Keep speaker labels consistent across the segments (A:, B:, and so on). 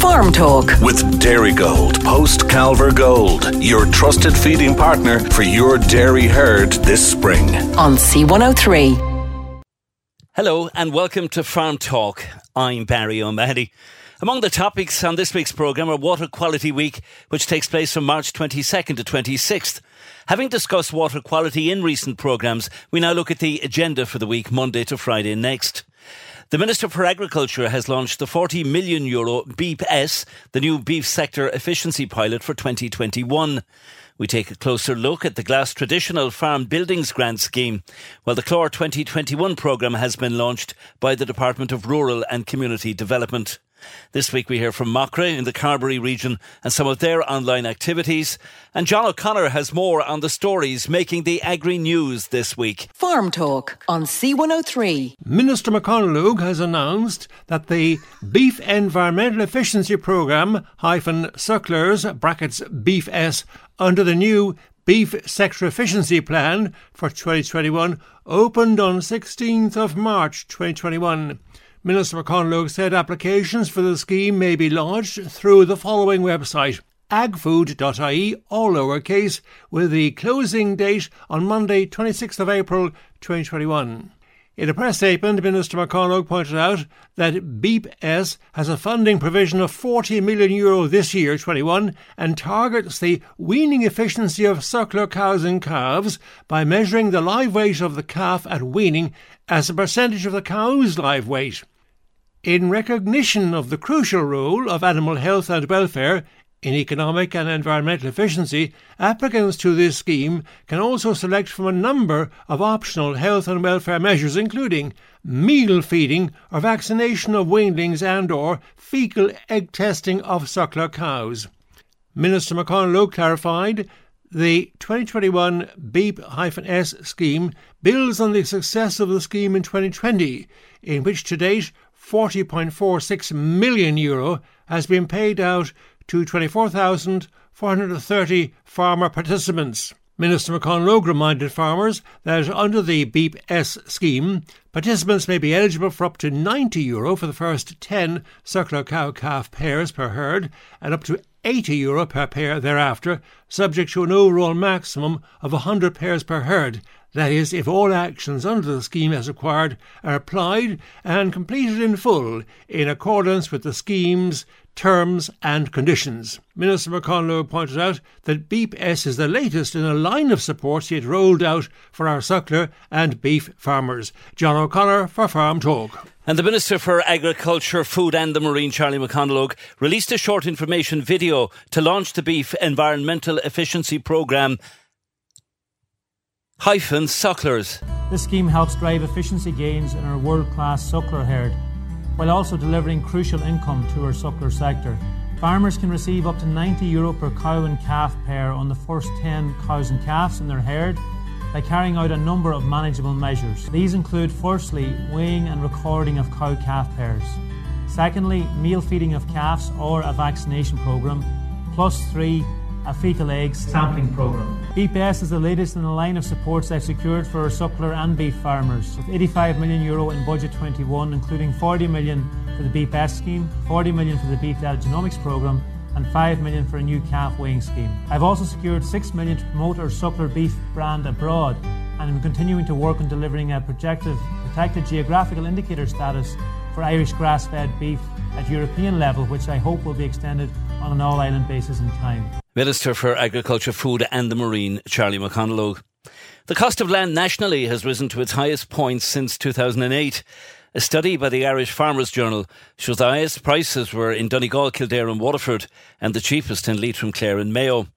A: Farm Talk
B: with Dairygold, post Calver Gold, your trusted feeding partner for your dairy herd this spring.
A: on C103.
C: Hello and welcome to Farm Talk. I'm Barry O'Mahony. Among the topics on this week's programme are Water Quality Week, which takes place from March 22nd to 26th. Having discussed water quality in recent programmes, we now look at the agenda for the week, Monday to Friday next. The Minister for Agriculture has launched the 40 million euro BEEP S, the new beef sector efficiency pilot for 2021. We take a closer look at the GLAS Traditional Farm Buildings Grant Scheme, while the CLÁR 2021 programme has been launched by the Department of Rural and Community Development. This week we hear from Macra in the Carbery region and some of their online activities. And John O'Connor has more on the stories making the agri news this week.
A: Farm Talk on C103.
D: Minister McConalogue has announced that the Beef Environmental Efficiency Programme hyphen sucklers brackets BEEP S under the new Beef Sector Efficiency Plan for 2021 opened on 16th of March 2021. Minister McConalogue said applications for the scheme may be lodged through the following website agfood.ie, all lowercase, with the closing date on Monday, 26th of April 2021. In a press statement, Minister McConalogue pointed out that BEEP S has a funding provision of 40 million euro this year, 21, and targets the weaning efficiency of suckler cows and calves by measuring the live weight of the calf at weaning as a percentage of the cow's live weight. In recognition of the crucial role of animal health and welfare in economic and environmental efficiency, applicants to this scheme can also select from a number of optional health and welfare measures including meal feeding or vaccination of weanlings and or fecal egg testing of suckler cows. Minister McConalogue clarified the 2021 BEEP-S scheme builds on the success of the scheme in 2020, in which to date 40.46 million euro has been paid out to 24,430 farmer participants. Minister McConalogue reminded farmers that under the BEEP S scheme, participants may be eligible for up to 90 euro for the first 10 suckler cow calf pairs per herd and up to 80 euro per pair thereafter, subject to an overall maximum of 100 pairs per herd. That is, if all actions under the scheme as required are applied and completed in full in accordance with the scheme's terms and conditions. Minister McConalogue pointed out that BEEP S is the latest in a line of supports he had rolled out for our suckler and beef farmers. John O'Connor for Farm Talk.
C: And the Minister for Agriculture, Food and the Marine, Charlie McConalogue, released a short information video to launch the Beef Environmental Efficiency Programme hyphen sucklers.
E: This scheme helps drive efficiency gains in our world class suckler herd, while also delivering crucial income to our suckler sector. Farmers can receive up to 90 euro per cow and calf pair on the first 10 cows and calves in their herd by carrying out a number of manageable measures. These include firstly, weighing and recording of cow calf pairs. Secondly, meal feeding of calves or a vaccination programme. Plus three, a fecal eggs sampling programme. BPS is the latest in a line of supports they've secured for suckler and beef farmers, with 85 million euro in budget 21, including 40 million for the BPS scheme, 40 million for the beef data genomics programme, and 5 million for a new calf weighing scheme. I've also secured 6 million to promote our suckler beef brand abroad, and I'm continuing to work on delivering a projective protected geographical indicator status for Irish grass-fed beef at European level, which I hope will be extended on an all island basis in time.
C: Minister for Agriculture, Food and the Marine, Charlie McConalogue. The cost of land nationally has risen to its highest point since 2008. A study by the Irish Farmers Journal shows the highest prices were in Donegal, Kildare, and Waterford, and the cheapest in Leitrim, Clare, and Mayo.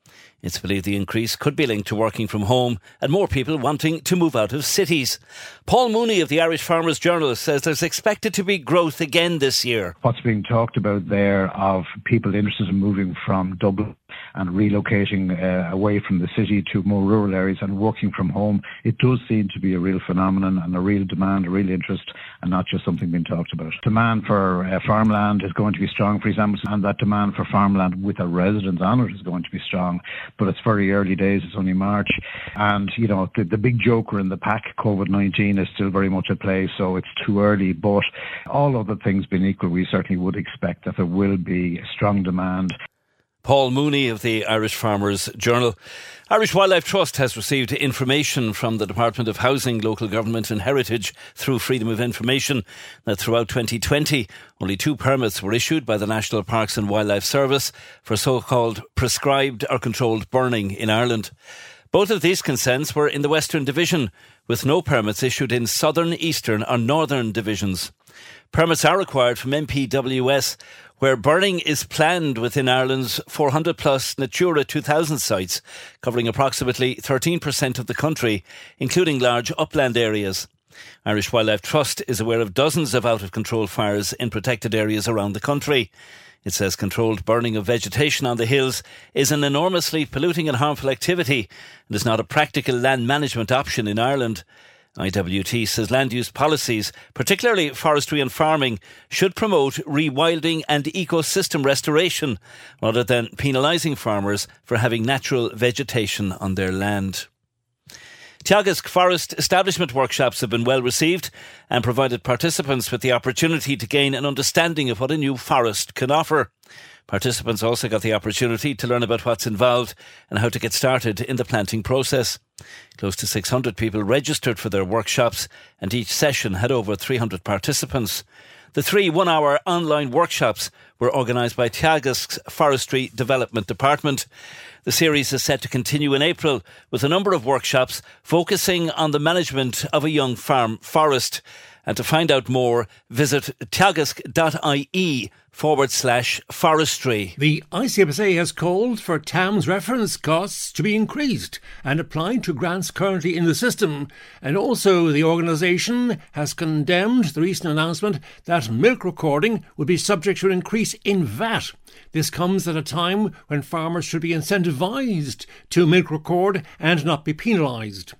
C: It's believed the increase could be linked to working from home and more people wanting to move out of cities. Paul Mooney of the Irish Farmers Journal says there's expected to be growth again this year.
F: What's being talked about there of people interested in moving from Dublin and relocating uh, away from the city to more rural areas and working from home, it does seem to be a real phenomenon and a real demand, a real interest, and not just something being talked about. Demand for uh, farmland is going to be strong, for example, and that demand for farmland with a residence on it is going to be strong. But it's very early days, it's only March. And, you know, the, the big joker in the pack, COVID-19, is still very much at play, so it's too early. But all other things being equal, we certainly would expect that there will be strong demand
C: Paul Mooney of the Irish Farmers Journal. Irish Wildlife Trust has received information from the Department of Housing, Local Government and Heritage through Freedom of Information that throughout 2020 only two permits were issued by the National Parks and Wildlife Service for so-called prescribed or controlled burning in Ireland. Both of these consents were in the Western Division, with no permits issued in Southern, Eastern or Northern Divisions. Permits are required from NPWS, where burning is planned within Ireland's 400 plus Natura 2000 sites, covering approximately 13% of the country, including large upland areas. Irish Wildlife Trust is aware of dozens of out of control fires in protected areas around the country. It says controlled burning of vegetation on the hills is an enormously polluting and harmful activity and is not a practical land management option in Ireland. IWT says land use policies, particularly forestry and farming, should promote rewilding and ecosystem restoration rather than penalising farmers for having natural vegetation on their land. Teagasc Forest establishment workshops have been well received and provided participants with the opportunity to gain an understanding of what a new forest can offer. Participants also got the opportunity to learn about what's involved and how to get started in the planting process. Close to 600 people registered for their workshops, and each session had over 300 participants. The three one hour online workshops were organised by Teagasc's Forestry Development Department. The series is set to continue in April with a number of workshops focusing on the management of a young farm forest. And to find out more, visit teagasc.ie forward slash forestry.
D: The ICMSA has called for TAMS reference costs to be increased and applied to grants currently in the system. And also, the organisation has condemned the recent announcement that milk recording would be subject to an increase in VAT. This comes at a time when farmers should be incentivised to milk record and not be penalised.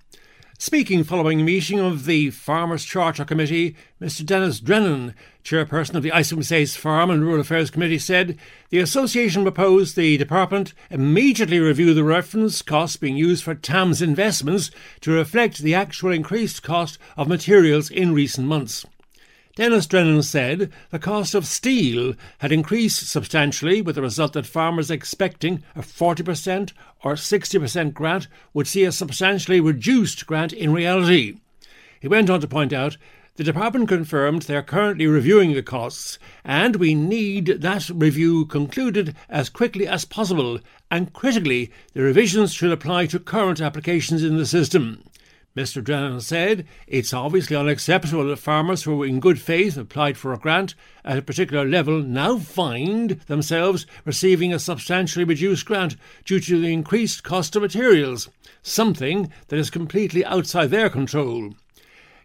D: Speaking following a meeting of the Farmers Charter Committee, Mr Denis Drennan, chairperson of the ICMSA's Farm and Rural Affairs Committee, said the association proposed the department immediately review the reference costs being used for TAMS investments to reflect the actual increased cost of materials in recent months. Denis Drennan said the cost of steel had increased substantially, with the result that farmers expecting a 40% or 60% grant would see a substantially reduced grant in reality. He went on to point out the department confirmed they are currently reviewing the costs, and we need that review concluded as quickly as possible, and critically, the revisions should apply to current applications in the system. Mr. Drennan said it's obviously unacceptable that farmers who in good faith applied for a grant at a particular level now find themselves receiving a substantially reduced grant due to the increased cost of materials, something that is completely outside their control.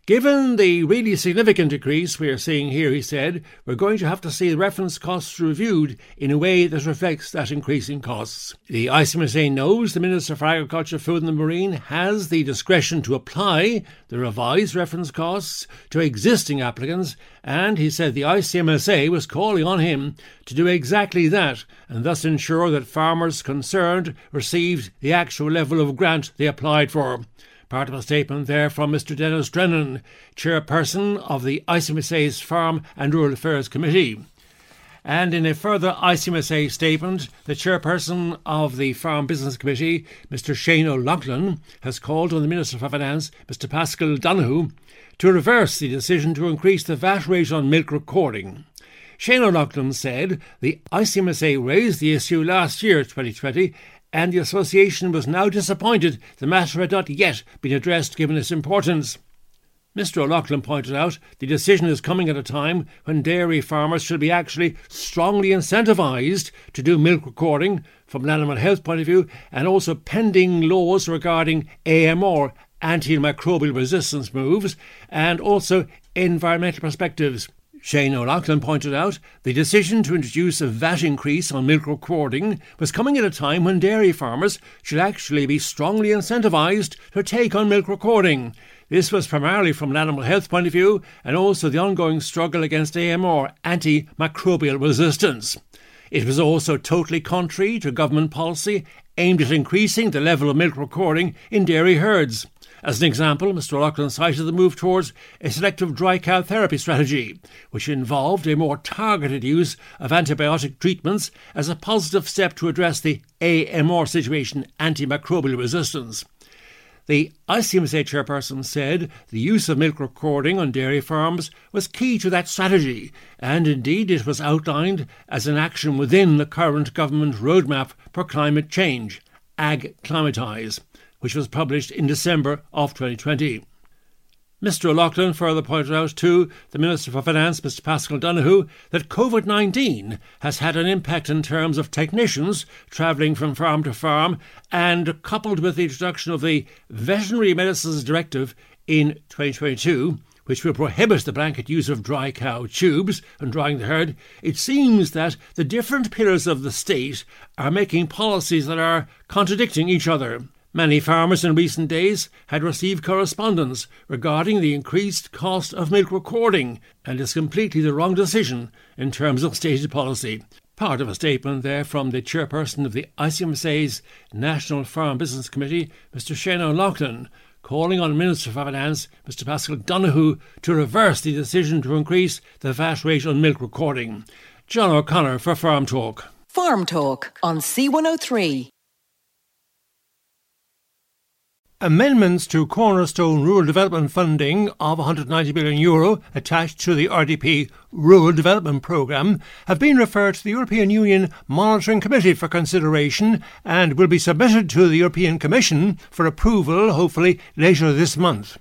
D: Given the really significant increase we are seeing here, he said, we're going to have to see the reference costs reviewed in a way that reflects that increase in costs. The ICMSA knows the Minister for Agriculture, Food and the Marine has the discretion to apply the revised reference costs to existing applicants, and he said the ICMSA was calling on him to do exactly that and thus ensure that farmers concerned received the actual level of grant they applied for. Part of a statement there from Mr. Denis Drennan, chairperson of the ICMSA's Farm and Rural Affairs Committee. And in a further ICMSA statement, the chairperson of the Farm Business Committee, Mr. Shane O'Loughlin, has called on the Minister for Finance, Mr. Paschal Donohoe, to reverse the decision to increase the VAT rate on milk recording. Shane O'Loughlin said the ICMSA raised the issue last year, 2020, and the association was now disappointed the matter had not yet been addressed given its importance. Mr. O'Loughlin pointed out the decision is coming at a time when dairy farmers should be actually strongly incentivised to do milk recording from an animal health point of view and also pending laws regarding AMR, antimicrobial resistance moves, and also environmental perspectives. Shane O'Loughlin pointed out the decision to introduce a VAT increase on milk recording was coming at a time when dairy farmers should actually be strongly incentivised to take on milk recording. This was primarily from an animal health point of view and also the ongoing struggle against AMR, antimicrobial resistance. It was also totally contrary to government policy aimed at increasing the level of milk recording in dairy herds. As an example, Mr. O'Loughlin cited the move towards a selective dry cow therapy strategy, which involved a more targeted use of antibiotic treatments as a positive step to address the AMR situation, antimicrobial resistance. The ICMSA chairperson said the use of milk recording on dairy farms was key to that strategy, and indeed it was outlined as an action within the current government roadmap for climate change, Ag Climatise, which was published in December of 2020. Mr. O'Loughlin further pointed out to the Minister for Finance, Mr. Paschal Donohoe, that COVID 19 has had an impact in terms of technicians travelling from farm to farm, and coupled with the introduction of the Veterinary Medicines Directive in 2022, which will prohibit the blanket use of dry cow tubes and drying the herd, it seems that the different pillars of the state are making policies that are contradicting each other. Many farmers in recent days had received correspondence regarding the increased cost of milk recording, and is completely the wrong decision in terms of stated policy. Part of a statement there from the chairperson of the ICMSA's National Farm Business Committee, Mr. Shane O'Loughlin, calling on Minister for Finance, Mr. Paschal Donohoe, to reverse the decision to increase the VAT rate on milk recording. John O'Connor for Farm Talk.
A: Farm Talk on C103.
D: Amendments to Cornerstone Rural Development funding of 190 billion euro attached to the RDP Rural Development Programme have been referred to the European Union Monitoring Committee for consideration and will be submitted to the European Commission for approval hopefully later this month.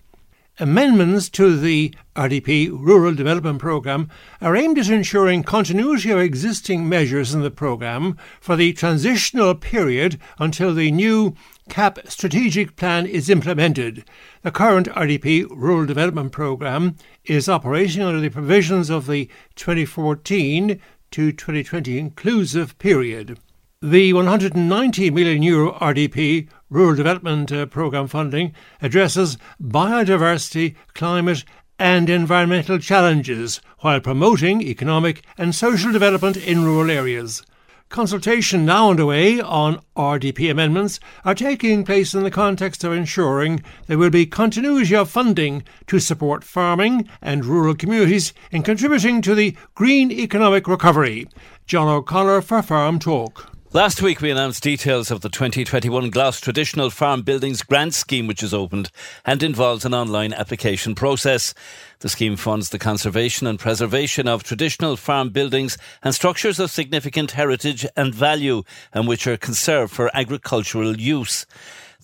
D: Amendments to the RDP Rural Development Programme are aimed at ensuring continuity of existing measures in the programme for the transitional period until the new CAP strategic plan is implemented. The current RDP Rural Development Programme is operating under the provisions of the 2014 to 2020 inclusive period. The 190 million euro RDP Rural Development uh, Programme funding addresses biodiversity, climate, and environmental challenges while promoting economic and social development in rural areas. Consultation now underway on RDP amendments are taking place in the context of ensuring there will be continuity of funding to support farming and rural communities in contributing to the green economic recovery. John O'Connor for Farm Talk.
C: Last week, we announced details of the 2021 GLAS Traditional Farm Buildings Grant Scheme, which is opened and involves an online application process. The scheme funds the conservation and preservation of traditional farm buildings and structures of significant heritage and value, and which are conserved for agricultural use.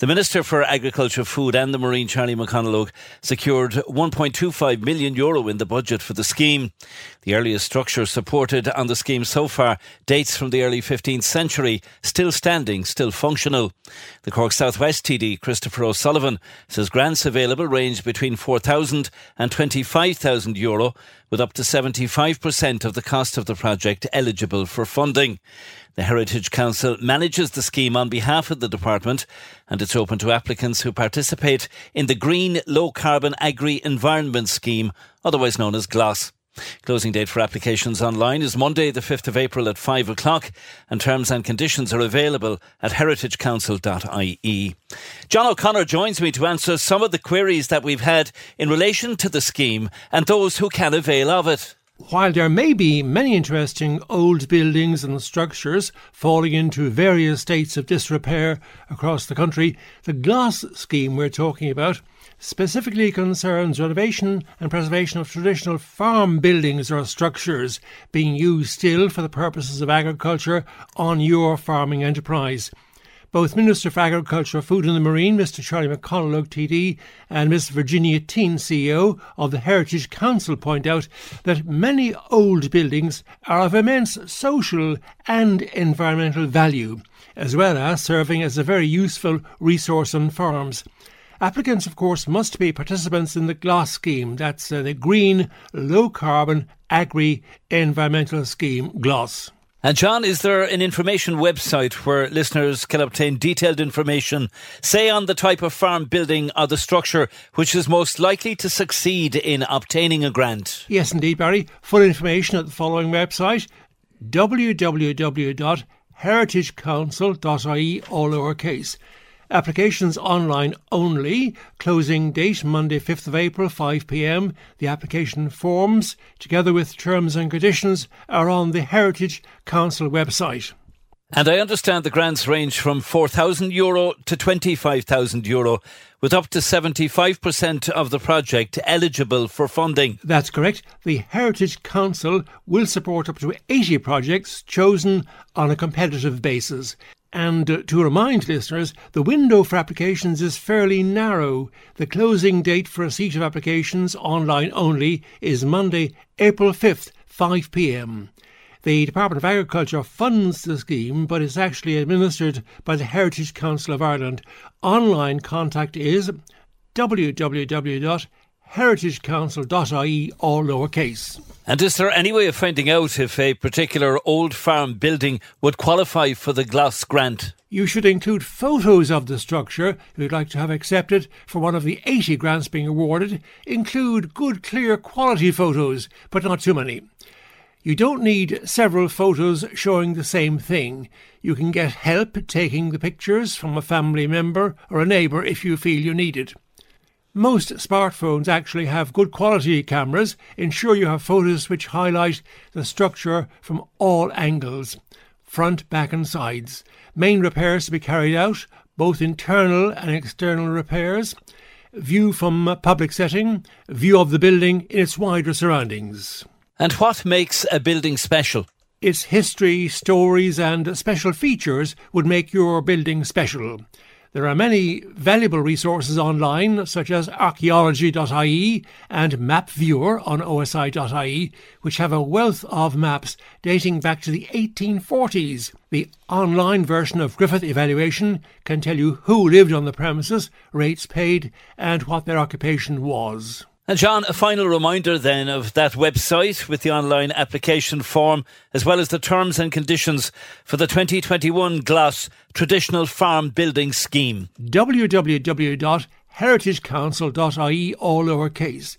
C: The Minister for Agriculture, Food and the Marine, Charlie McConalogue, secured 1.25 million euro in the budget for the scheme. The earliest structure supported on the scheme so far dates from the early 15th century, still standing, still functional. The Cork Southwest TD, Christopher O'Sullivan, says grants available range between 4,000 and 25,000 euro, with up to 75% of the cost of the project eligible for funding. The Heritage Council manages the scheme on behalf of the department and it's open to applicants who participate in the Green Low Carbon Agri Environment Scheme, otherwise known as GLAS. Closing date for applications online is Monday, the 5th of April at 5 o'clock, and terms and conditions are available at heritagecouncil.ie. John O'Connor joins me to answer some of the queries that we've had in relation to the scheme and those who can avail of it.
D: While there may be many interesting old buildings and structures falling into various states of disrepair across the country, the GLAS scheme we're talking about specifically concerns renovation and preservation of traditional farm buildings or structures being used still for the purposes of agriculture on your farming enterprise. Both Minister for Agriculture, Food and the Marine, Mr. Charlie McConnell, TD, and Miss Virginia Teehan, CEO of the Heritage Council, point out that many old buildings are of immense social and environmental value, as well as serving as a very useful resource on farms. Applicants, of course, must be participants in the GLAS scheme. That's uh, the Green Low Carbon Agri Environmental Scheme, GLAS.
C: And John, is there an information website where listeners can obtain detailed information, say on the type of farm building or the structure which is most likely to succeed in obtaining a grant?
D: Yes, indeed, Barry. Full information at the following website www.heritagecouncil.ie, all lowercase. Applications online only. Closing date Monday, 5th of April, 5 pm. The application forms, together with terms and conditions, are on the Heritage Council website.
C: And I understand the grants range from €4,000 Euro to €25,000 Euro, with up to 75% of the project eligible for funding.
D: That's correct. The Heritage Council will support up to 80 projects chosen on a competitive basis. And uh, to remind listeners, the window for applications is fairly narrow. The closing date for receipt of applications online only is Monday, April 5th, 5 pm. The Department of Agriculture funds the scheme, but it's actually administered by the Heritage Council of Ireland. Online contact is www heritagecouncil.ie, all lowercase.
C: And is there any way of finding out if a particular old farm building would qualify for the GLAS grant?
D: You should include photos of the structure you'd like to have accepted for one of the 80 grants being awarded. Include good, clear quality photos, but not too many. You don't need several photos showing the same thing. You can get help taking the pictures from a family member or a neighbour if you feel you need it. Most smartphones actually have good quality cameras. Ensure you have photos which highlight the structure from all angles front, back, and sides. Main repairs to be carried out, both internal and external repairs. View from public setting, view of the building in its wider surroundings.
C: And what makes a building special?
D: Its history, stories, and special features would make your building special. There are many valuable resources online, such as archaeology.ie and MapViewer on osi.ie, which have a wealth of maps dating back to the 1840s. The online version of Griffith Valuation can tell you who lived on the premises, rates paid, and what their occupation was.
C: And John, a final reminder then of that website with the online application form, as well as the terms and conditions for the 2021 GLAS Traditional Farm Building Scheme.
D: www.heritagecouncil.ie, all lowercase.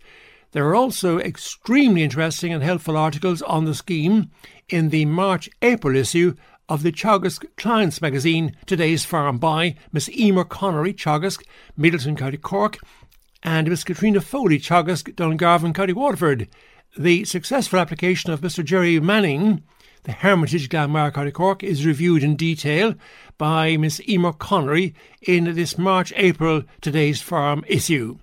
D: There are also extremely interesting and helpful articles on the scheme in the March April issue of the Teagasc Clients magazine, Today's Farm by Miss Emer Connery, Teagasc, Midleton County Cork, and Miss Katrina Foley, Teagasc, Dungarvan, County Waterford. The successful application of Mr. Jerry Manning, the Hermitage Glanmire, County Cork, is reviewed in detail by Miss Emer Connery in this March April Today's Farm issue.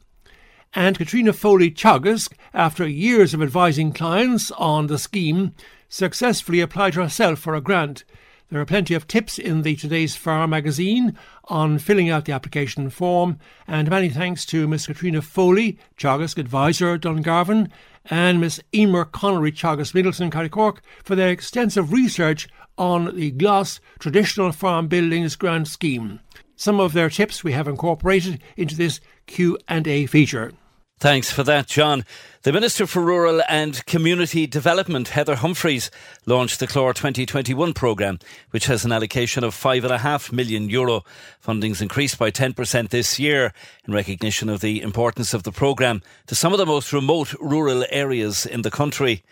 D: And Katrina Foley Teagasc, after years of advising clients on the scheme, successfully applied herself for a grant. There are plenty of tips in the Today's Farm magazine on filling out the application form, and many thanks to Miss Katrina Foley, Teagasc Advisor Dungarvan, and Miss Emer Connery, Teagasc Midleton, County Cork, for their extensive research on the GLAS Traditional Farm Buildings Grant Scheme. Some of their tips we have incorporated into this Q&A feature.
C: Thanks for that, John. The Minister for Rural and Community Development, Heather Humphreys, launched the CLÁR 2021 programme, which has an allocation of €5.5 million. Euro. Funding's increased by 10% this year in recognition of the importance of the programme to some of the most remote rural areas in the country.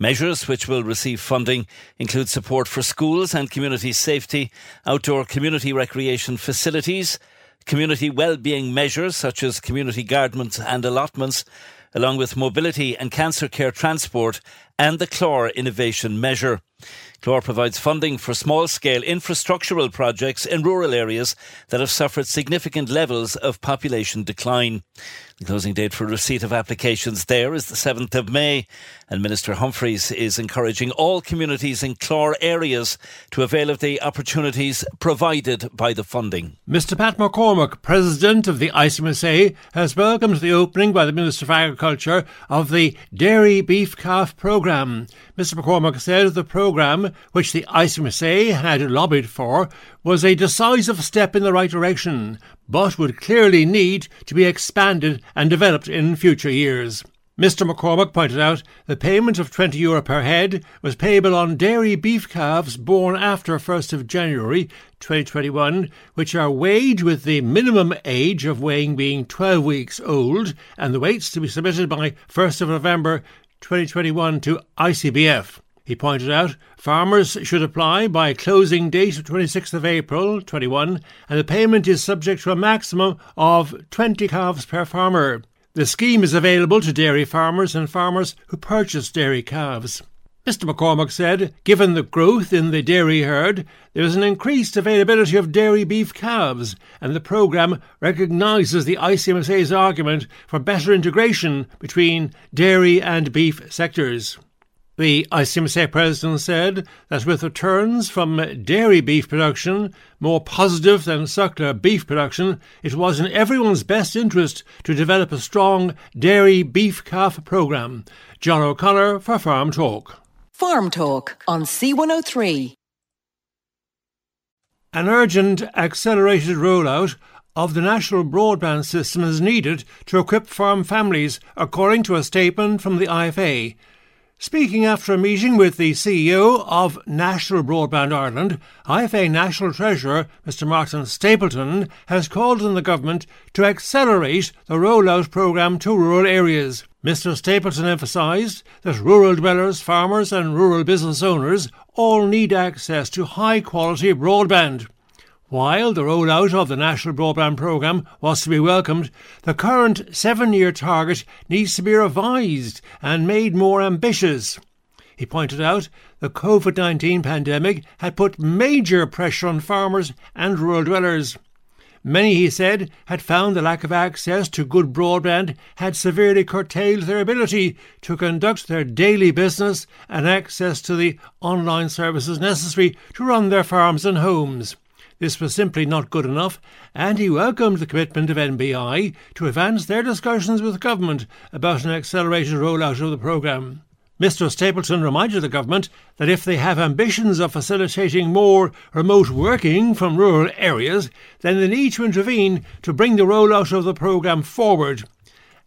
C: Measures which will receive funding include support for schools and community safety, outdoor community recreation facilities, community well-being measures such as community gardens and allotments, along with mobility and cancer care transport and the CLÁR Innovation Measure. CLÁR provides funding for small scale infrastructural projects in rural areas that have suffered significant levels of population decline. The closing date for receipt of applications there is the 7th of May, and Minister Humphreys is encouraging all communities in CLÁR areas to avail of the opportunities provided by the funding.
D: Mr Pat McCormack, President of the ICMSA, has welcomed the opening by the Minister for Agriculture of the Dairy Beef Calf Programme. Mr McCormack said the programme, which the ICMSA had lobbied for, was a decisive step in the right direction, but would clearly need to be expanded and developed in future years. Mr. McCormack pointed out the payment of 20 euro per head was payable on dairy beef calves born after 1st of January 2021, which are weighed with the minimum age of weighing being 12 weeks old, and the weights to be submitted by 1st of November 2021 to ICBF. He pointed out farmers should apply by closing date of 26th of April 21 and the payment is subject to a maximum of 20 calves per farmer. The scheme is available to dairy farmers and farmers who purchase dairy calves. Mr McCormack said, given the growth in the dairy herd, there is an increased availability of dairy beef calves, and the programme recognises the ICMSA's argument for better integration between dairy and beef sectors. The ICMSA president said that with returns from dairy beef production more positive than suckler beef production, it was in everyone's best interest to develop a strong dairy beef calf programme. John O'Connor for Farm Talk.
A: Farm Talk on C103.
D: An urgent accelerated rollout of the national broadband system is needed to equip farm families, according to a statement from the IFA. Speaking after a meeting with the CEO of National Broadband Ireland, IFA National Treasurer Mr Martin Stapleton has called on the government to accelerate the rollout programme to rural areas. Mr Stapleton emphasised that rural dwellers, farmers and rural business owners all need access to high quality broadband. While the rollout of the National Broadband Programme was to be welcomed, the current seven year target needs to be revised and made more ambitious. He pointed out the COVID 19 pandemic had put major pressure on farmers and rural dwellers. Many, he said, had found the lack of access to good broadband had severely curtailed their ability to conduct their daily business and access to the online services necessary to run their farms and homes. This was simply not good enough, and he welcomed the commitment of NBI to advance their discussions with government about an accelerated rollout of the programme. Mr. Stapleton reminded the government that if they have ambitions of facilitating more remote working from rural areas, then they need to intervene to bring the rollout of the programme forward.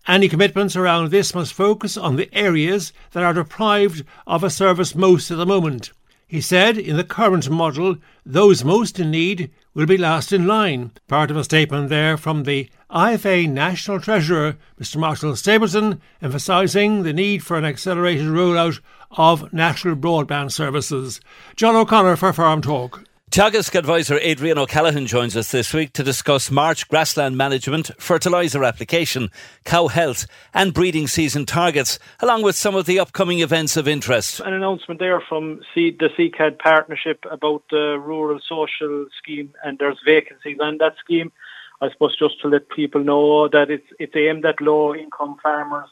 D: Any commitments around this must focus on the areas that are deprived of a service most at the moment. He said in the current model, those most in need will be last in line. Part of a statement there from the IFA National Treasurer, Mr. Martin Stapleton, emphasising the need for an accelerated rollout of national broadband services. John O'Connor for Farm Talk.
C: Teagasc advisor Adrian O'Callaghan joins us this week to discuss March grassland management, fertiliser application, cow health, and breeding season targets, along with some of the upcoming events of interest.
G: An announcement there from the SECAD partnership about the rural social scheme, and there's vacancies on that scheme. I suppose just to let people know that it's it's aimed at low income farmers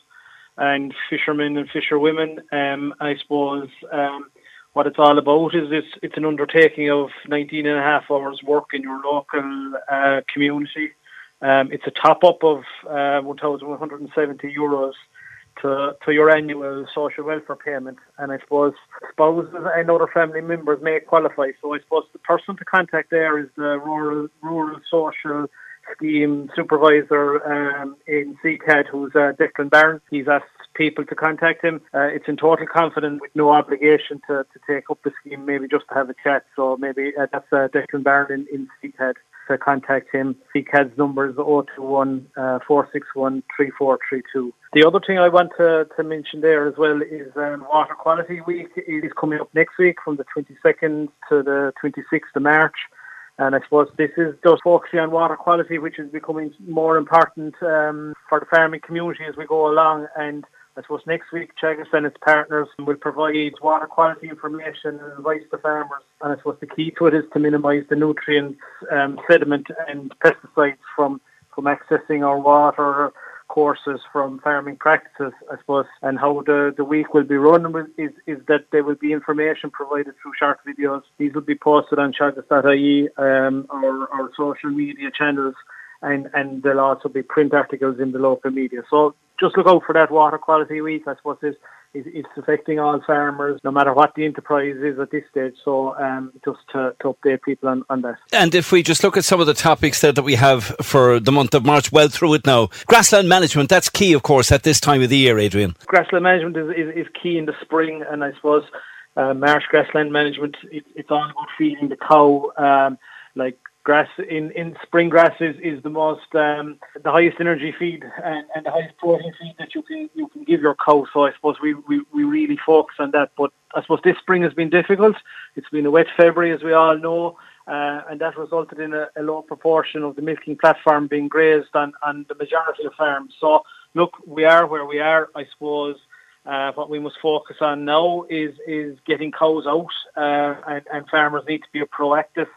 G: and fishermen and fisherwomen. Um, I suppose. Um, what it's all about is it's, it's an undertaking of 19 and a half hours work in your local uh, community. Um, it's a top up of uh, 1,170 euros to, to your annual social welfare payment. And I suppose spouses and other family members may qualify. So I suppose the person to contact there is the rural, rural social scheme supervisor um, in SECAD, who's uh, Declan Barron. He's asked people to contact him. Uh, it's in total confidence with no obligation to, to take up the scheme, maybe just to have a chat. So maybe uh, that's uh, Declan Barron in, in SECAD to contact him. SECAD's number is 021 uh, 461 3432. The other thing I want to, to mention there as well is um, Water Quality Week is coming up next week from the 22nd to the 26th of March. And I suppose this is just focusing on water quality, which is becoming more important um, for the farming community as we go along. And I suppose next week, Teagasc and its partners will provide water quality information and advice to farmers. And I suppose the key to it is to minimise the nutrients, um, sediment, and pesticides from from accessing our water courses from farming practices, I suppose, and how the, the week will be run is, is that there will be information provided through short videos. These will be posted on teagasc.ie, um, our, our social media channels, and, and there'll also be print articles in the local media. So just look out for that water quality week, I suppose, is it's affecting all farmers, no matter what the enterprise is at this stage. So um, just to, to update people on, on that.
C: And if we just look at some of the topics there that we have for the month of March, well through it now. Grassland management, that's key, of course, at this time of the year, Adrian.
G: Grassland management is, is, is key in the spring, and I suppose uh, marsh grassland management, it, it's all about feeding the cow. Um, like grass in, in spring grass is, is the most um, the highest energy feed and, and the highest protein feed that you can you can give your cow. So I suppose we, we, we really focus on that. But I suppose this spring has been difficult. It's been a wet February, as we all know, uh, and that resulted in a, a, low proportion of the milking platform being grazed on, on the majority of farms. So look, we are where we are. I suppose. Uh, what we must focus on now is is getting cows out, uh, and, and farmers need to be proactive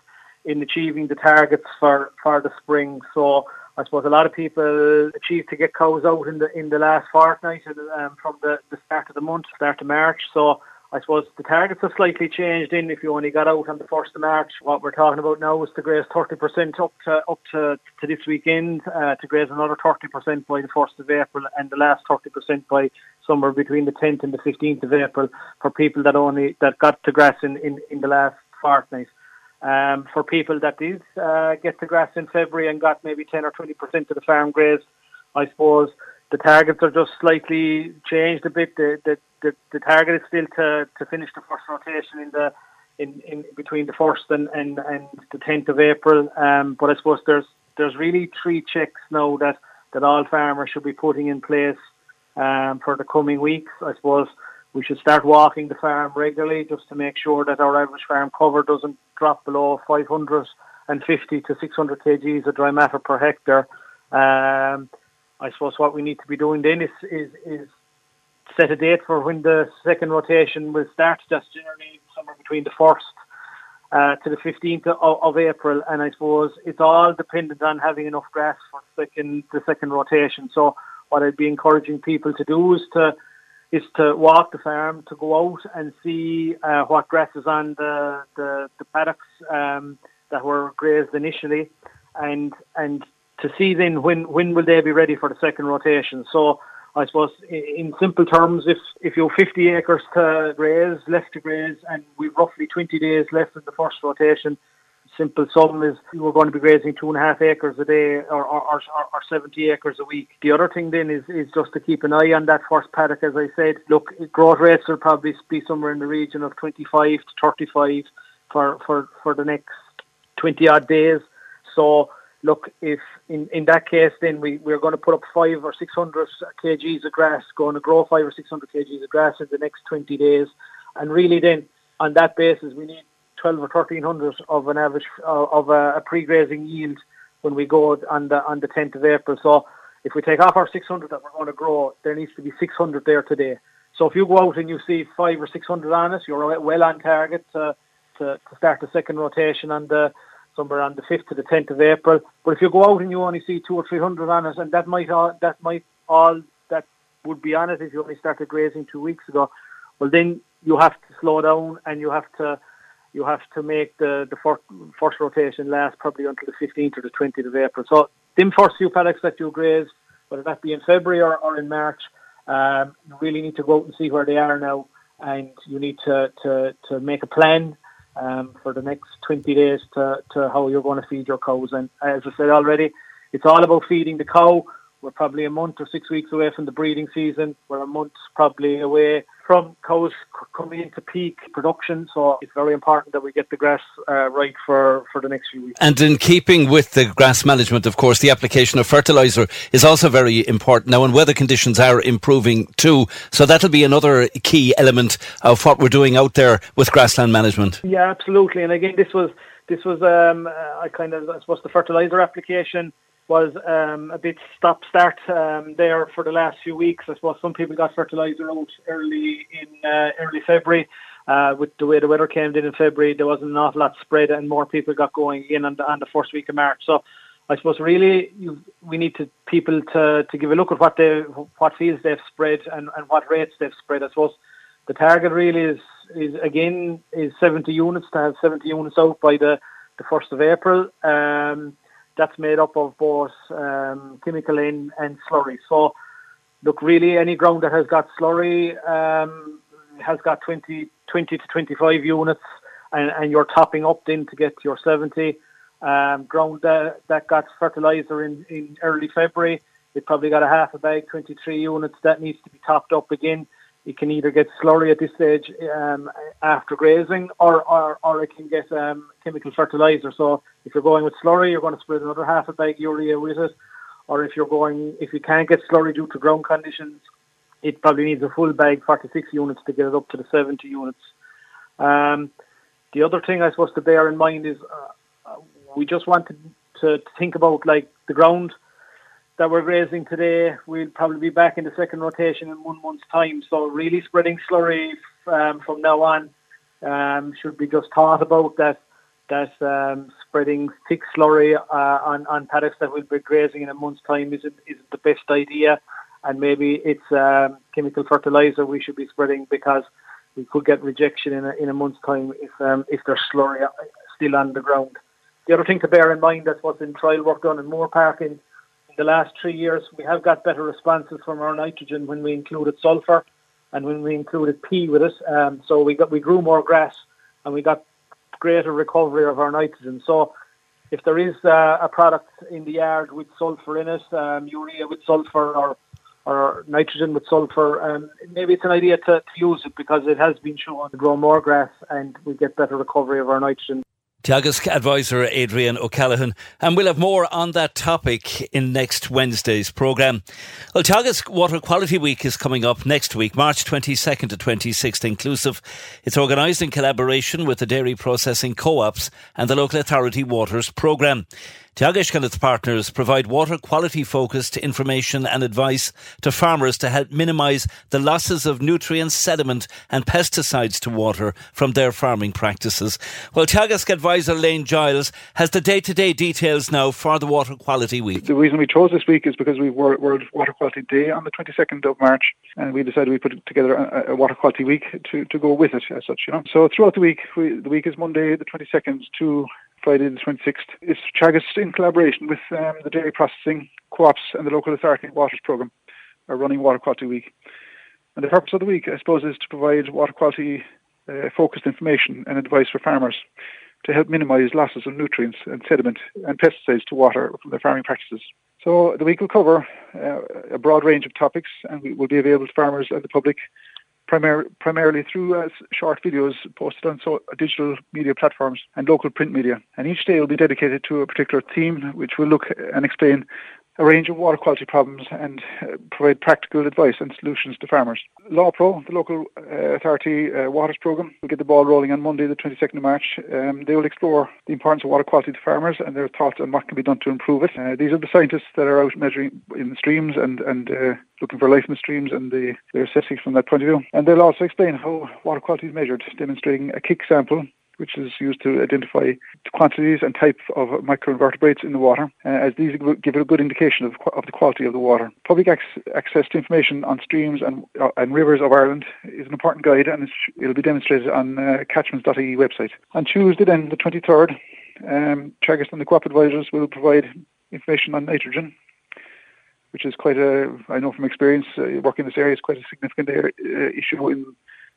G: in achieving the targets for, for the spring. So I suppose a lot of people achieved to get cows out in the in the last fortnight um, from the, the start of the month, start of March. So I suppose the targets have slightly changed in if you only got out on the first of March. What we're talking about now is to graze thirty percent up to up to, to this weekend, uh, to graze another thirty percent by the first of April and the last thirty percent by somewhere between the tenth and the fifteenth of April for people that only that got to grass in, in, in the last fortnight. Um, for people that did uh, get to grass in February and got maybe 10 or 20% of the farm grazed, I suppose the targets are just slightly changed a bit. The, the, the, the target is still to, to finish the first rotation in the in, in between the first and, and, and the 10th of April. Um, but I suppose there's there's really three checks now that, that all farmers should be putting in place um, for the coming weeks. I suppose we should start walking the farm regularly just to make sure that our average farm cover doesn't drop below 550 to 600 kgs of dry matter per hectare. Um, I suppose what we need to be doing then is, is, is set a date for when the second rotation will start. That's generally somewhere between the first uh, to the 15th of, of, April, and I suppose it's all dependent on having enough grass for second the second rotation. So what I'd be encouraging people to do is to is to walk the farm, to go out and see uh, what grass is on the, the, the paddocks um, that were grazed initially, and and to see then when when will they be ready for the second rotation. So I suppose in simple terms, if if you have 50 acres to graze, left to graze, and we've roughly 20 days left in the first rotation, simple sum is we're going to be grazing two and a half acres a day or, or, or, or 70 acres a week. The other thing then is, is just to keep an eye on that first paddock, as I said. Look, growth rates will probably be somewhere in the region of 25 to 35 for, for, for the next 20 odd days. So, look, if in, in that case, then we, we're going to put up five or 600 kgs of grass, going to grow five or 600 kgs of grass in the next 20 days. And really then, on that basis, we need 12 or 1300 of an average uh, of a, a pre-grazing yield when we go on the on the 10th of April. So if we take off our 600 that we're going to grow, there needs to be 600 there today. So if you go out and you see five or 600 on it, you're well on target to, to, to start the second rotation on the somewhere on the 5th to the 10th of April. But if you go out and you only see two or 300 on it, and that might all, that might all that would be on it if you only started grazing two weeks ago, well then you have to slow down and you have to you have to make the, the first, first rotation last probably until the 15th or the 20th of April. So them first few paddocks that you graze, whether that be in February or, or in March, um, you really need to go out and see where they are now and you need to, to, to make a plan um, for the next 20 days to, to how you're going to feed your cows. And as I said already, it's all about feeding the cow. We're probably a month or six weeks away from the breeding season. We're a month probably away from cows coming into peak production. So it's very important that we get the grass uh, right for, for the next few weeks.
C: And in keeping with the grass management, of course, the application of fertiliser is also very important now, and weather conditions are improving too. So that'll be another key element of what we're doing out there with grassland management.
G: Yeah, absolutely. And again, this was this was um, I kind of I suppose the fertiliser application was um, a bit stop start um, there for the last few weeks. I suppose some people got fertilizer out early in uh, early February. Uh, with the way the weather came in in February, there wasn't an awful lot spread, and more people got going in on the, on the first week of March. So, I suppose really you, we need to people to, to give a look at what they what fields they've spread and, and what rates they've spread. I suppose the target really is is again is 70 units to have 70 units out by the the first of April. Um, that's made up of both um, chemical in and slurry. So, look, really, any ground that has got slurry um, has got 20, 20 to 25 units, and, and you're topping up then to get your 70. Um, ground that, that got fertilizer in, in early February, it probably got a half a bag, 23 units. That needs to be topped up again. It can either get slurry at this stage um, after grazing, or, or, or it can get um, chemical fertilizer. So if you're going with slurry, you're going to spread another half a bag urea with it. Or if you're going, if you can't get slurry due to ground conditions, it probably needs a full bag, 46 units, to get it up to the 70 units. Um, the other thing I suppose to bear in mind is uh, we just wanted to, to think about like the ground that we're grazing today. We'll probably be back in the second rotation in one month's time. So really spreading slurry um, from now on um, should be just thought about that that um, spreading thick slurry uh, on, on paddocks that we'll be grazing in a month's time isn't, isn't the best idea. And maybe it's um, chemical fertilizer we should be spreading because we could get rejection in a, in a month's time if um, if there's slurry still on the ground. The other thing to bear in mind that's what's in trial work done in Moorepark in the last three years, we have got better responses from our nitrogen when we included sulfur and when we included P with it. Um, so we got we grew more grass and we got greater recovery of our nitrogen. So if there is uh, a product in the yard with sulfur in it, um, urea with sulfur or or nitrogen with sulfur, um, maybe it's an idea to, to use it because it has been shown to grow more grass and we get better recovery of our nitrogen.
C: Teagasc advisor Adrian O'Callaghan, and we'll have more on that topic in next Wednesday's programme. Well, Water Quality Week is coming up next week, March 22nd to 26th inclusive. It's organised in collaboration with the Dairy Processing Co-ops and the Local Authority Waters Programme. Teagasc and its partners provide water quality focused information and advice to farmers to help minimise the losses of nutrients, sediment and pesticides to water from their farming practices. Well, Teagasc advisor Lane Giles has the day-to-day details now for the Water Quality Week.
H: The reason we chose this week is because we were World Water Quality Day on the 22nd of March and we decided we put together a, a Water Quality Week to, to go with it as such, you know. So throughout the week, we, the week is Monday the 22nd to Friday the 26th. It's Teagasc in collaboration with um, the Dairy Processing Co-ops and the Local Authority Waters Programme are running Water Quality Week. And the purpose of the week, I suppose, is to provide water quality uh, focused information and advice for farmers to help minimise losses of nutrients and sediment and pesticides to water from their farming practices. So the week will cover uh, a broad range of topics and will be available to farmers and the public primar- primarily through uh, short videos posted on so- digital media platforms and local print media. And each day will be dedicated to a particular theme, which will look and explain a range of water quality problems and uh, provide practical advice and solutions to farmers. LawPro, the local uh, authority uh, waters programme, will get the ball rolling on Monday, the 22nd of March. Um, they will explore the importance of water quality to farmers and their thoughts on what can be done to improve it. Uh, these are the scientists that are out measuring in the streams and, and uh, looking for life in the streams and the, their statistics from that point of view. And they'll also explain how water quality is measured, demonstrating a kick sample which is used to identify quantities and types of macroinvertebrates in the water, uh, as these give a good indication of, of the quality of the water. Public ac- access to information on streams and, uh, and rivers of Ireland is an important guide, and it'll be demonstrated on uh, catchments.ie website. On Tuesday, then, the 23rd, um, Teagasc and the co-op advisors will provide information on nitrogen, which is quite a, I know from experience, uh, working in this area, is quite a significant uh, issue in,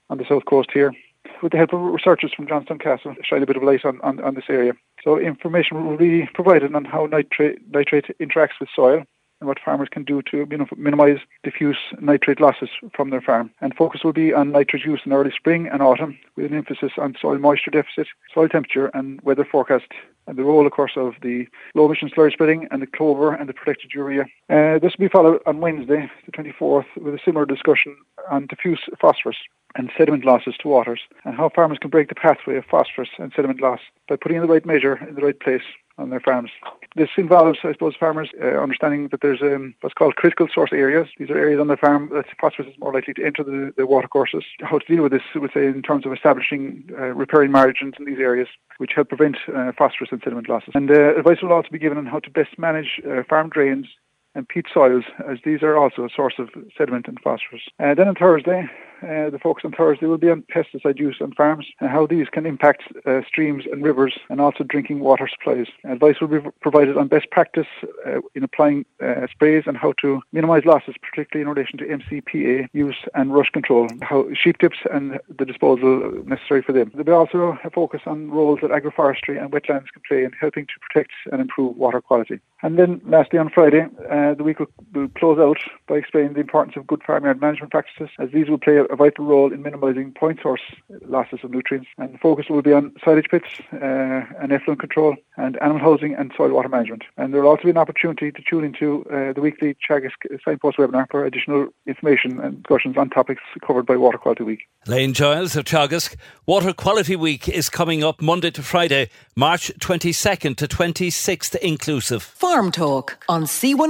H: on the south coast here with the help of researchers from Johnstown Castle, shine a bit of light on, on, on this area. So information will be provided on how nitrate, nitrate interacts with soil and what farmers can do to minimise diffuse nitrate losses from their farm. And focus will be on nitrate use in early spring and autumn, with an emphasis on soil moisture deficit, soil temperature, and weather forecast, and the role, of course, of the low emission slurry spreading and the clover and the protected urea. Uh, this will be followed on Wednesday, the 24th, with a similar discussion on diffuse phosphorus and sediment losses to waters, and how farmers can break the pathway of phosphorus and sediment loss by putting in the right measure in the right place on their farms. This involves, I suppose, farmers uh, understanding that there's um, what's called critical source areas. These are areas on the farm that phosphorus is more likely to enter the, the watercourses. How to deal with this, I would say, in terms of establishing uh, riparian margins in these areas, which help prevent uh, phosphorus and sediment losses. And uh, advice will also be given on how to best manage uh, farm drains and peat soils, as these are also a source of sediment and phosphorus. Uh, then on Thursday, uh, the focus on Thursday will be on pesticide use on farms and how these can impact uh, streams and rivers and also drinking water supplies. Advice will be provided on best practice uh, in applying uh, sprays and how to minimise losses, particularly in relation to MCPA use and rush control, how sheep dips and the disposal necessary for them. There will be also a focus on roles that agroforestry and wetlands can play in helping to protect and improve water quality. And then lastly on Friday, uh, the week will, will close out by explaining the importance of good farmyard management practices as these will play a vital role in minimising point source losses of nutrients. And the focus will be on silage pits uh, and effluent control and animal housing and soil water management. And there will also be an opportunity to tune into uh, the weekly Teagasc signpost webinar for additional information and discussions on topics covered by Water Quality Week.
C: Lane Giles of Teagasc. Water Quality Week is coming up Monday to Friday, March 22nd to 26th inclusive.
A: Farm Talk on C1.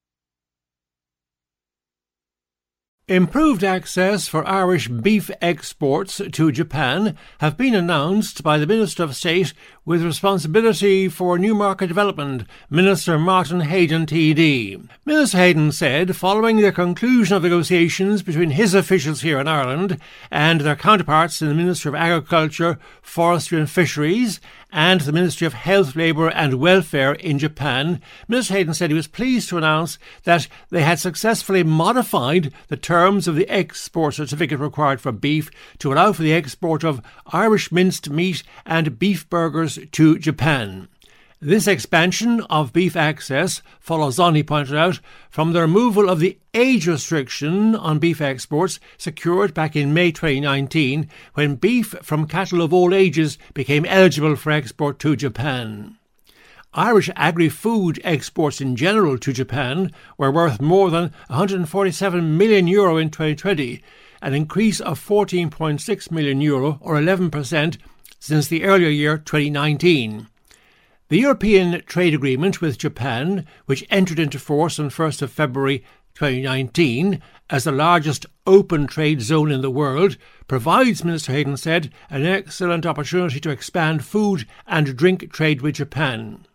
D: Improved access for Irish beef exports to Japan have been announced by the Minister of State with responsibility for new market development, Minister Martin Heydon TD. Minister Heydon said, following the conclusion of negotiations between his officials here in Ireland and their counterparts in the Ministry of Agriculture, Forestry and Fisheries, and the Ministry of Health, Labour and Welfare in Japan, Minister Heydon said he was pleased to announce that they had successfully modified the terms of the export certificate required for beef to allow for the export of Irish minced meat and beef burgers to Japan. This expansion of beef access follows on, he pointed out, from the removal of the age restriction on beef exports secured back in May 2019 when beef from cattle of all ages became eligible for export to Japan. Irish agri food exports in general to Japan were worth more than 147 million euro in 2020, an increase of 14.6 million euro or 11% since the earlier year 2019. The European Trade Agreement with Japan, which entered into force on 1st of February 2019 as the largest open trade zone in the world, provides, Minister Heydon said, an excellent opportunity to expand food and drink trade with Japan.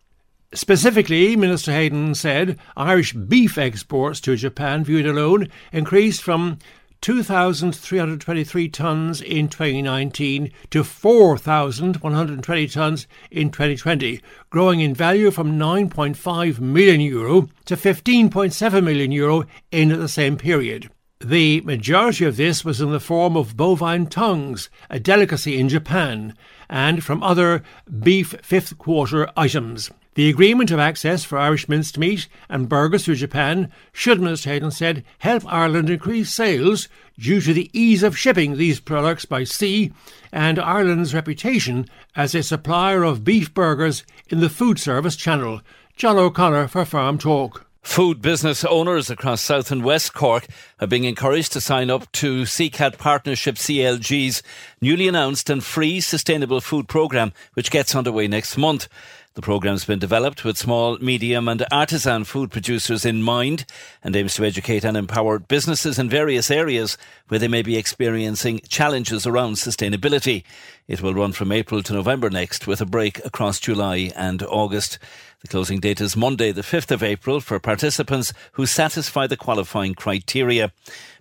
D: Specifically, Minister Heydon said Irish beef exports to Japan, viewed alone, increased from 2,323 tonnes in 2019 to 4,120 tonnes in 2020, growing in value from 9.5 million euro to 15.7 million euro in the same period. The majority of this was in the form of bovine tongues, a delicacy in Japan, and from other beef fifth quarter items. The agreement of access for Irish minced meat and burgers through Japan should, Minister Heydon said, help Ireland increase sales due to the ease of shipping these products by sea and Ireland's reputation as a supplier of beef burgers in the food service channel. John O'Connor for Farm Talk.
C: Food business owners across South and West Cork are being encouraged to sign up to SECAD Partnership CLG's newly announced and free sustainable food programme, which gets underway next month. The programme's been developed with small, medium, and artisan food producers in mind and aims to educate and empower businesses in various areas where they may be experiencing challenges around sustainability. It will run from April to November next with a break across July and August. The closing date is Monday, the 5th of April, for participants who satisfy the qualifying criteria.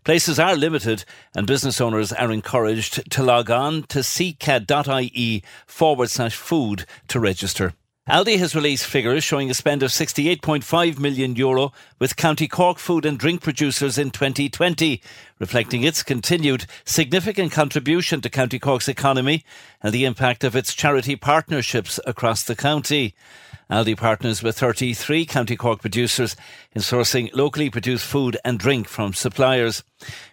C: Places are limited and business owners are encouraged to log on to secad.ie forward slash food to register. Aldi has released figures showing a spend of 68.5 million euro with County Cork food and drink producers in 2020, reflecting its continued significant contribution to County Cork's economy and the impact of its charity partnerships across the county. Aldi partners with 33 County Cork producers in sourcing locally produced food and drink from suppliers.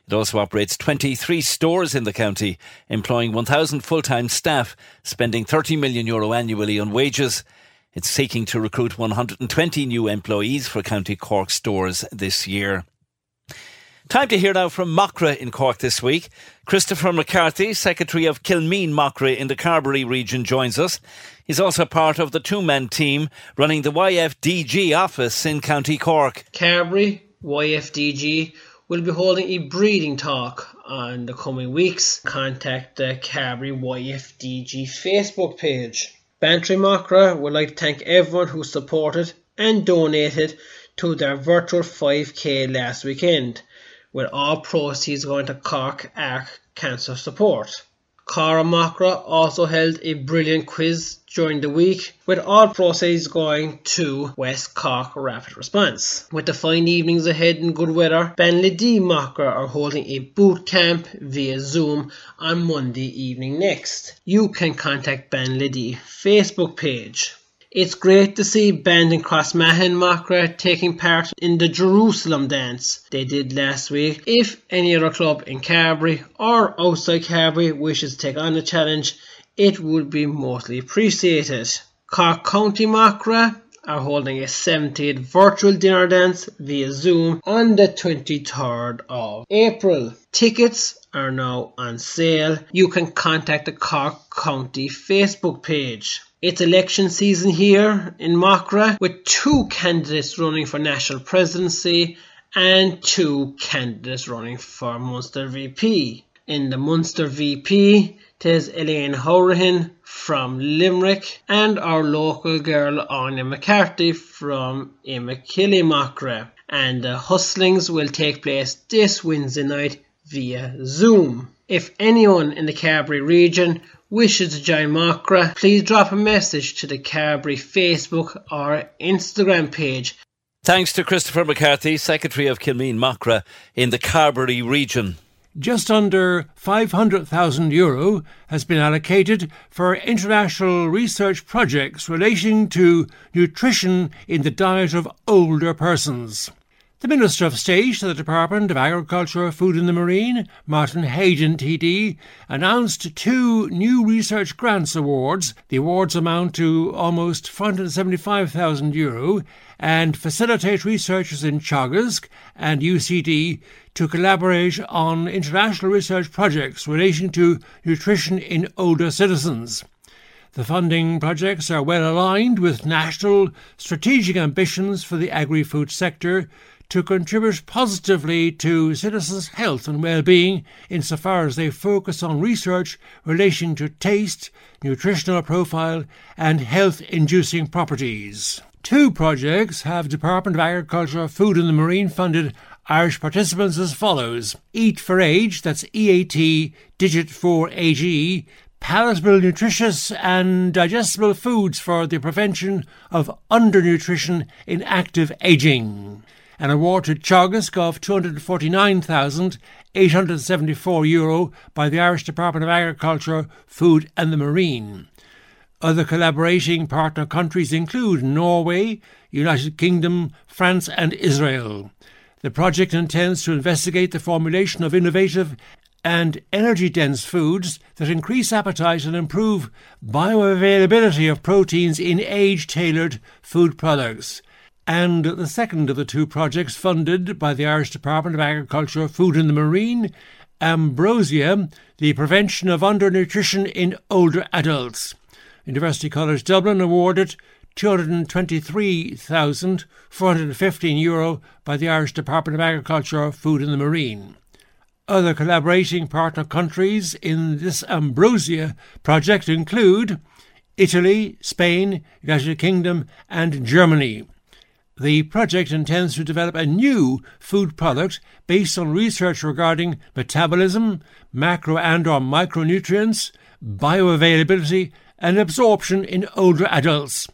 C: It also operates 23 stores in the county, employing 1,000 full-time staff, spending 30 million euro annually on wages. It's seeking to recruit 120 new employees for County Cork stores this year. Time to hear now from Macra in Cork this week. Christopher McCarthy, Secretary of Kilmeen Macra in the Carbery region, joins us. He's also part of the two man team running the YFDG office in County Cork.
I: Carbery, YFDG, will be holding a breeding talk on the coming weeks. Contact the Carbery YFDG Facebook page. Bantry Macra would like to thank everyone who supported and donated to their virtual 5k last weekend, with all proceeds going to Cork Arc Cancer Support. Cara Macra also held a brilliant quiz during the week, with all proceeds going to West Cork Rapid Response. With the fine evenings ahead and good weather, Banlady Macra are holding a boot camp via Zoom on Monday evening next. You can contact Banlady Facebook page. It's great to see Band in Crossmaglen Macra taking part in the Jerusalema dance they did last week. If any other club in Carbery or outside Carbery wishes to take on the challenge, it would be mostly appreciated. Cork County Macra are holding a 70th virtual dinner dance via Zoom on the 23rd of April. Tickets are now on sale. You can contact the Cork County Facebook page. It's election season here in Macra with two candidates running for national presidency and two candidates running for Munster VP. In the Munster VP, there's Elaine Hourihan from Limerick and our local girl Anya McCarthy from Imokilly Macra. And the hustlings will take place this Wednesday night via Zoom. If anyone in the Carbery region wishes to join Macra, please drop a message to the Carbery Facebook or Instagram page.
C: Thanks to Christopher McCarthy, Secretary of Kilmeen Macra in the Carbery region.
D: Just under 500,000 euro has been allocated for international research projects relating to nutrition in the diet of older persons. The Minister of State to the Department of Agriculture, Food and the Marine, Martin Heydon TD, announced two new research grants awards. The awards amount to almost 475,000 euro and facilitate researchers in Teagasc and UCD to collaborate on international research projects relating to nutrition in older citizens. The funding projects are well aligned with national strategic ambitions for the agri food sector to contribute positively to citizens' health and well-being insofar as they focus on research relating to taste, nutritional profile and health-inducing properties. Two projects have Department of Agriculture, Food and the Marine funded Irish participants as follows. Eat for Age, that's EAT digit 4 AG, palatable, nutritious, and digestible foods for the prevention of undernutrition in active aging an award to Teagasc of €249,874 Euro by the Irish Department of Agriculture, Food and the Marine. Other collaborating partner countries include Norway, United Kingdom, France, and Israel. The project intends to investigate the formulation of innovative and energy dense foods that increase appetite and improve bioavailability of proteins in age tailored food products. And the second of the two projects funded by the Irish Department of Agriculture, Food and the Marine, Ambrosia, the prevention of undernutrition in older adults. University College Dublin awarded 223,415 euro by the Irish Department of Agriculture, Food and the Marine. Other collaborating partner countries in this Ambrosia project include Italy, Spain, United Kingdom, and Germany. The project intends to develop a new food product based on research regarding metabolism, macro and or micronutrients, bioavailability, and absorption in older adults,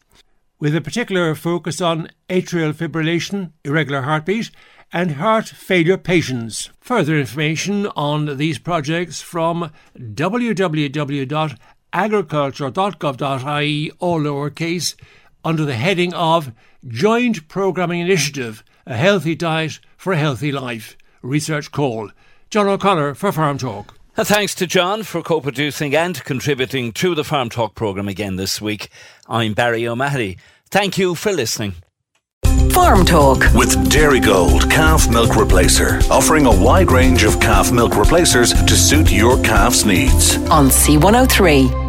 D: with a particular focus on atrial fibrillation, irregular heartbeat, and heart failure patients. Further information on these projects from www.agriculture.gov.ie, all lowercase, under the heading of Joint Programming Initiative A Healthy Diet for a Healthy Life. Research Call. John O'Connor for Farm Talk.
C: And thanks to John for co producing and contributing to the Farm Talk programme again this week. I'm Barry O'Mahony. Thank you for listening.
A: Farm Talk
B: with Dairygold Calf Milk Replacer, offering a wide range of calf milk replacers to suit your calf's needs.
A: on C103.